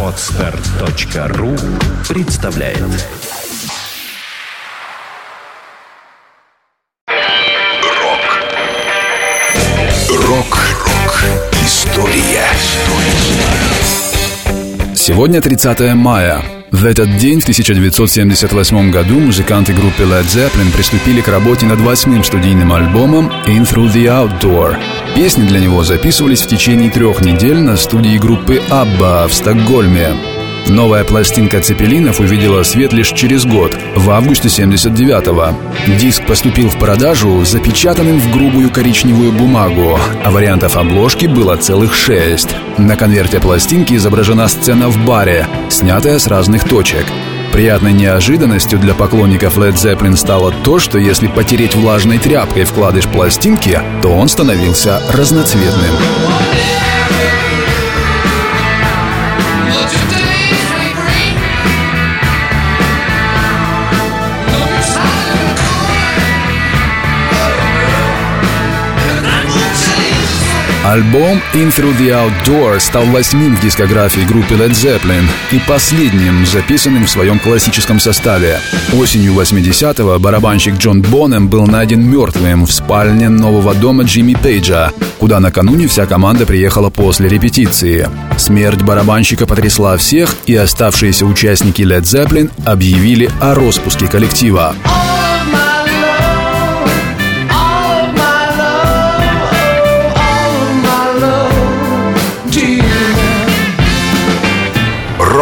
Отстар.ру представляет. Рок. Рок-рок История. Сегодня 30 мая. В этот день, в 1978 году, музыканты группы Led Zeppelin приступили к работе над восьмым студийным альбомом «In Through the Outdoor». Песни для него записывались в течение трех недель на студии группы ABBA в Стокгольме. Новая пластинка Цепелинов увидела свет лишь через год, в августе 79-го. Диск поступил в продажу запечатанным в грубую коричневую бумагу, а вариантов обложки было целых шесть. На конверте пластинки изображена сцена в баре, снятая с разных точек. Приятной неожиданностью для поклонников Led Zeppelin стало то, что если потереть влажной тряпкой вкладыш пластинки, то он становился разноцветным. Альбом In Through the Outdoor стал восьмым в дискографии группы Led Zeppelin и последним, записанным в своем классическом составе. Осенью 80-го барабанщик Джон Бонем был найден мертвым в спальне нового дома Джимми Пейджа, куда накануне вся команда приехала после репетиции. Смерть барабанщика потрясла всех, и оставшиеся участники Led Zeppelin объявили о распуске коллектива.